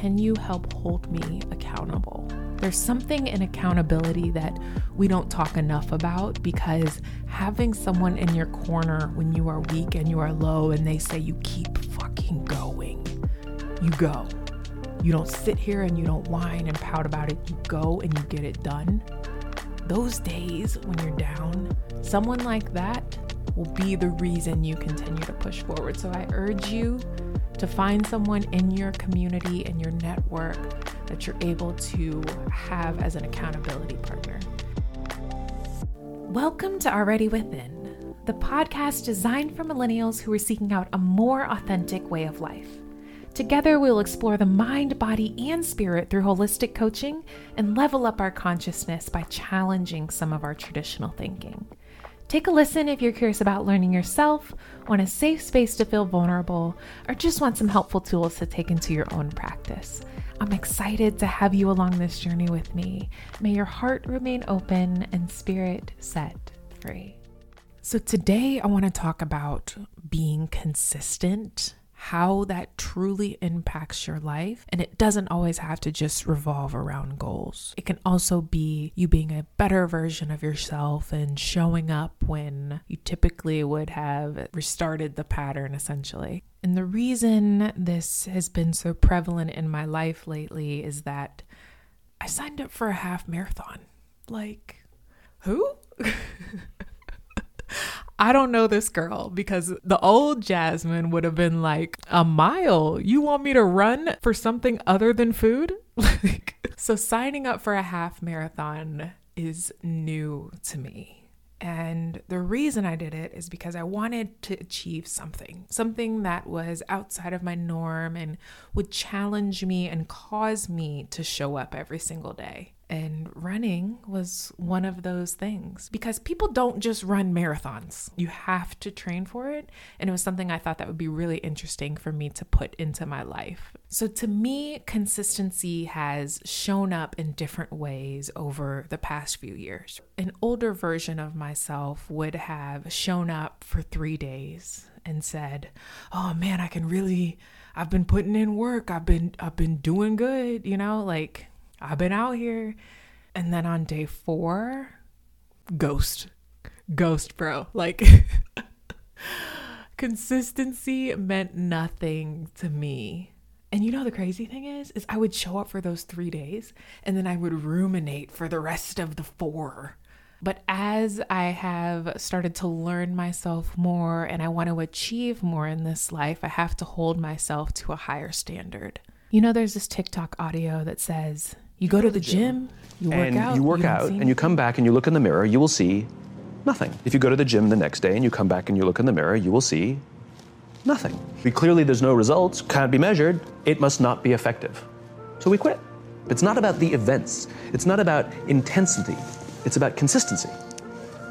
can you help hold me accountable? There's something in accountability that we don't talk enough about because having someone in your corner when you are weak and you are low and they say you keep fucking going, you go. You don't sit here and you don't whine and pout about it. You go and you get it done. Those days when you're down, someone like that will be the reason you continue to push forward. So I urge you to find someone in your community and your network that you're able to have as an accountability partner. Welcome to Already Within, the podcast designed for millennials who are seeking out a more authentic way of life. Together, we'll explore the mind, body, and spirit through holistic coaching and level up our consciousness by challenging some of our traditional thinking. Take a listen if you're curious about learning yourself, want a safe space to feel vulnerable, or just want some helpful tools to take into your own practice. I'm excited to have you along this journey with me. May your heart remain open and spirit set free. So, today I want to talk about being consistent how that truly impacts your life. And it doesn't always have to just revolve around goals. It can also be you being a better version of yourself and showing up when you typically would have restarted the pattern, essentially. And the reason this has been so prevalent in my life lately is that I signed up for a half marathon. Like, who? I don't know this girl because the old Jasmine would have been like, a mile? You want me to run for something other than food? so signing up for a half marathon is new to me. And the reason I did it is because I wanted to achieve something, something that was outside of my norm and would challenge me and cause me to show up every single day. And running was one of those things because people don't just run marathons. You have to train for it. And it was something I thought that would be really interesting for me to put into my life. So to me, consistency has shown up in different ways over the past few years. An older version of myself would have shown up for three days and said, Oh man, I can really. I've been putting in work. I've been I've been doing good, you know, like I've been out here. And then on day four, ghost. Ghost, bro. Like, consistency meant nothing to me. And you know the crazy thing is is I would show up for those 3 days and then I would ruminate for the rest of the 4. But as I have started to learn myself more and I want to achieve more in this life, I have to hold myself to a higher standard. You know there's this TikTok audio that says you go to the gym, you work and out. you work don't out, and you come back and you look in the mirror, you will see nothing. If you go to the gym the next day and you come back and you look in the mirror, you will see nothing. We, clearly, there's no results, can't be measured, it must not be effective. So we quit. It's not about the events, it's not about intensity, it's about consistency,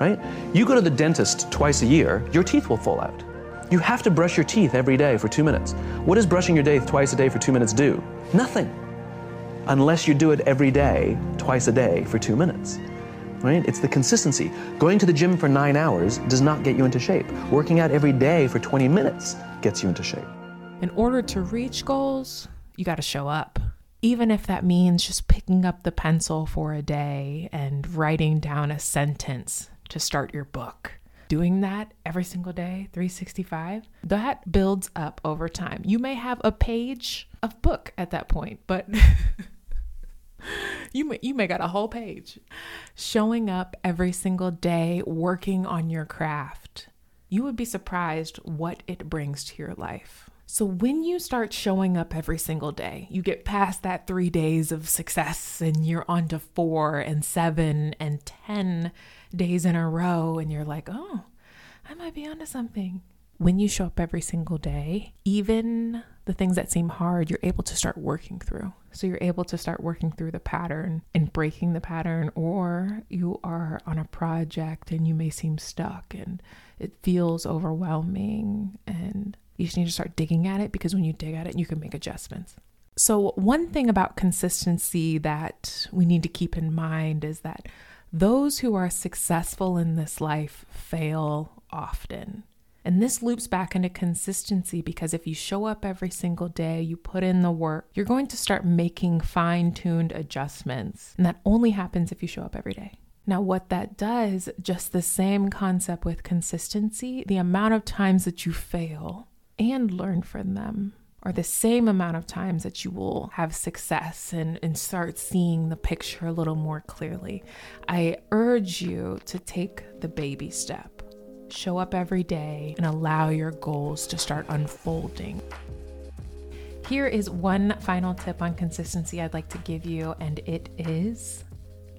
right? You go to the dentist twice a year, your teeth will fall out. You have to brush your teeth every day for two minutes. What does brushing your teeth twice a day for two minutes do? Nothing unless you do it every day, twice a day for two minutes. Right? It's the consistency. Going to the gym for nine hours does not get you into shape. Working out every day for 20 minutes gets you into shape. In order to reach goals, you got to show up. Even if that means just picking up the pencil for a day and writing down a sentence to start your book. Doing that every single day, 365, that builds up over time. You may have a page of book at that point, but you may, you may got a whole page. Showing up every single day working on your craft. You would be surprised what it brings to your life. So when you start showing up every single day you get past that three days of success and you're on to four and seven and ten days in a row and you're like oh i might be onto something. When you show up every single day, even the things that seem hard, you're able to start working through. So you're able to start working through the pattern and breaking the pattern, or you are on a project and you may seem stuck and it feels overwhelming and you just need to start digging at it because when you dig at it, you can make adjustments. So, one thing about consistency that we need to keep in mind is that those who are successful in this life fail often. And this loops back into consistency because if you show up every single day, you put in the work, you're going to start making fine tuned adjustments. And that only happens if you show up every day. Now, what that does, just the same concept with consistency, the amount of times that you fail and learn from them are the same amount of times that you will have success and, and start seeing the picture a little more clearly. I urge you to take the baby step. Show up every day and allow your goals to start unfolding. Here is one final tip on consistency I'd like to give you, and it is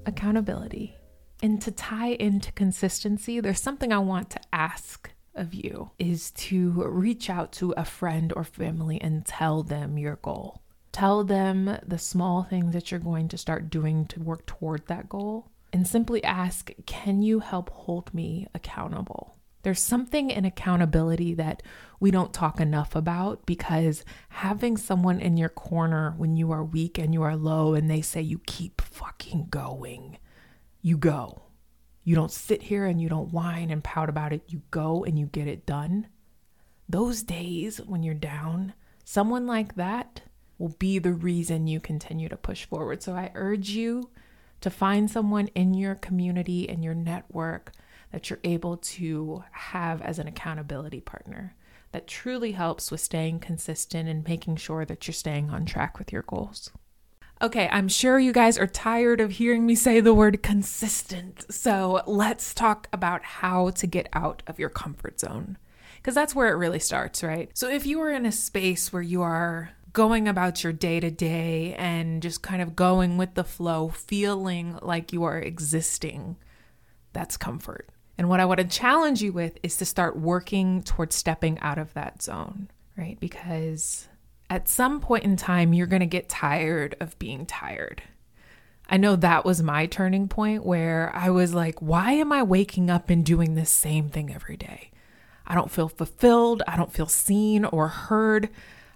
accountability. And to tie into consistency, there's something I want to ask of you is to reach out to a friend or family and tell them your goal. Tell them the small things that you're going to start doing to work toward that goal and simply ask, Can you help hold me accountable? There's something in accountability that we don't talk enough about because having someone in your corner when you are weak and you are low and they say you keep fucking going, you go. You don't sit here and you don't whine and pout about it. You go and you get it done. Those days when you're down, someone like that will be the reason you continue to push forward. So I urge you to find someone in your community and your network that you're able to have as an accountability partner that truly helps with staying consistent and making sure that you're staying on track with your goals. Okay, I'm sure you guys are tired of hearing me say the word consistent. So let's talk about how to get out of your comfort zone. Because that's where it really starts, right? So if you are in a space where you are going about your day to day and just kind of going with the flow, feeling like you are existing, that's comfort. And what I want to challenge you with is to start working towards stepping out of that zone, right? Because at some point in time, you're going to get tired of being tired. I know that was my turning point where I was like, why am I waking up and doing this same thing every day? I don't feel fulfilled. I don't feel seen or heard.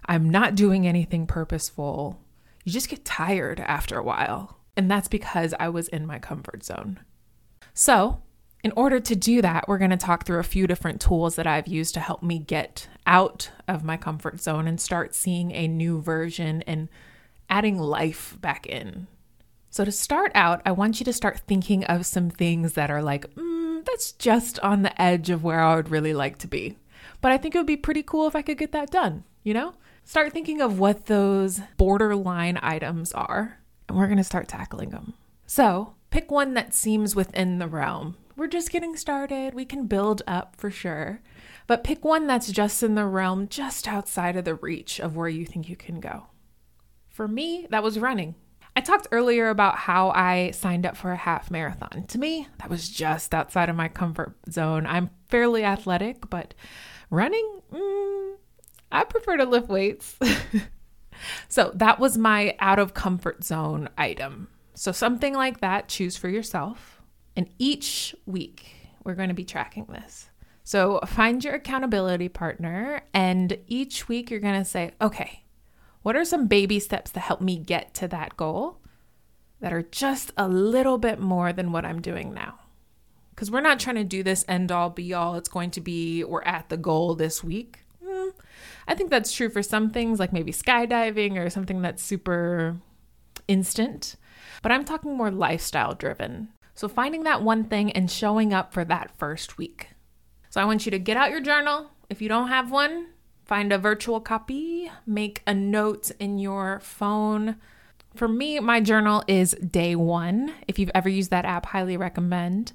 I'm not doing anything purposeful. You just get tired after a while. And that's because I was in my comfort zone. So, in order to do that, we're going to talk through a few different tools that I've used to help me get out of my comfort zone and start seeing a new version and adding life back in. So, to start out, I want you to start thinking of some things that are like, mm, that's just on the edge of where I would really like to be. But I think it would be pretty cool if I could get that done, you know? Start thinking of what those borderline items are, and we're going to start tackling them. So, pick one that seems within the realm we're just getting started. We can build up for sure. But pick one that's just in the realm, just outside of the reach of where you think you can go. For me, that was running. I talked earlier about how I signed up for a half marathon. To me, that was just outside of my comfort zone. I'm fairly athletic, but running, mm, I prefer to lift weights. so that was my out of comfort zone item. So something like that, choose for yourself. And each week, we're going to be tracking this. So find your accountability partner, and each week you're going to say, okay, what are some baby steps to help me get to that goal that are just a little bit more than what I'm doing now? Because we're not trying to do this end all be all. It's going to be we're at the goal this week. Mm, I think that's true for some things, like maybe skydiving or something that's super instant. But I'm talking more lifestyle driven. So, finding that one thing and showing up for that first week. So, I want you to get out your journal. If you don't have one, find a virtual copy, make a note in your phone. For me, my journal is day one. If you've ever used that app, highly recommend.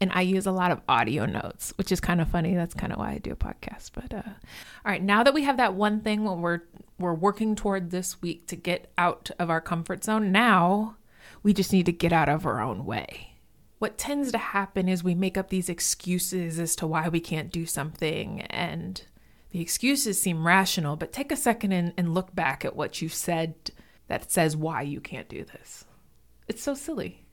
And I use a lot of audio notes, which is kind of funny. That's kind of why I do a podcast. But uh, all right, now that we have that one thing what we're we're working toward this week to get out of our comfort zone, now we just need to get out of our own way what tends to happen is we make up these excuses as to why we can't do something and the excuses seem rational but take a second and, and look back at what you said that says why you can't do this. It's so silly.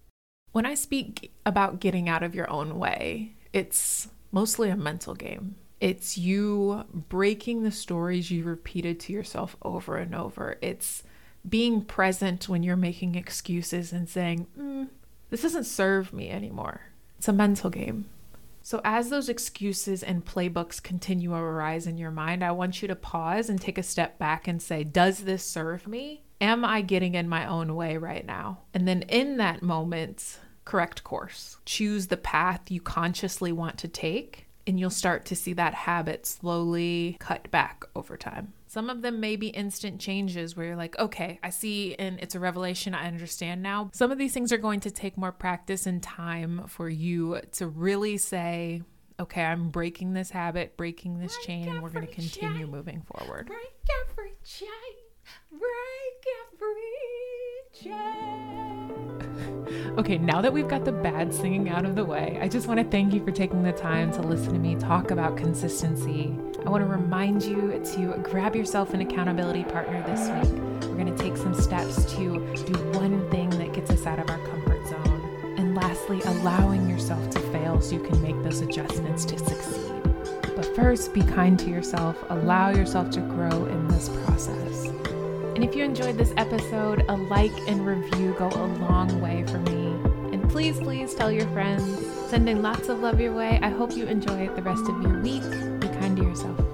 When i speak about getting out of your own way it's mostly a mental game. It's you breaking the stories you repeated to yourself over and over. It's being present when you're making excuses and saying mm, this doesn't serve me anymore. It's a mental game. So, as those excuses and playbooks continue to arise in your mind, I want you to pause and take a step back and say, Does this serve me? Am I getting in my own way right now? And then in that moment, correct course. Choose the path you consciously want to take, and you'll start to see that habit slowly cut back over time. Some of them may be instant changes where you're like, okay, I see and it's a revelation, I understand now. Some of these things are going to take more practice and time for you to really say, okay, I'm breaking this habit, breaking this break chain, and we're going to continue chain. moving forward. Break every chain, break every chain. Okay, now that we've got the bad singing out of the way, I just want to thank you for taking the time to listen to me talk about consistency I want to remind you to grab yourself an accountability partner this week. We're going to take some steps to do one thing that gets us out of our comfort zone. And lastly, allowing yourself to fail so you can make those adjustments to succeed. But first, be kind to yourself, allow yourself to grow in this process. And if you enjoyed this episode, a like and review go a long way for me please, please tell your friends. Sending lots of love your way. I hope you enjoy the rest of your week. Be kind to yourself.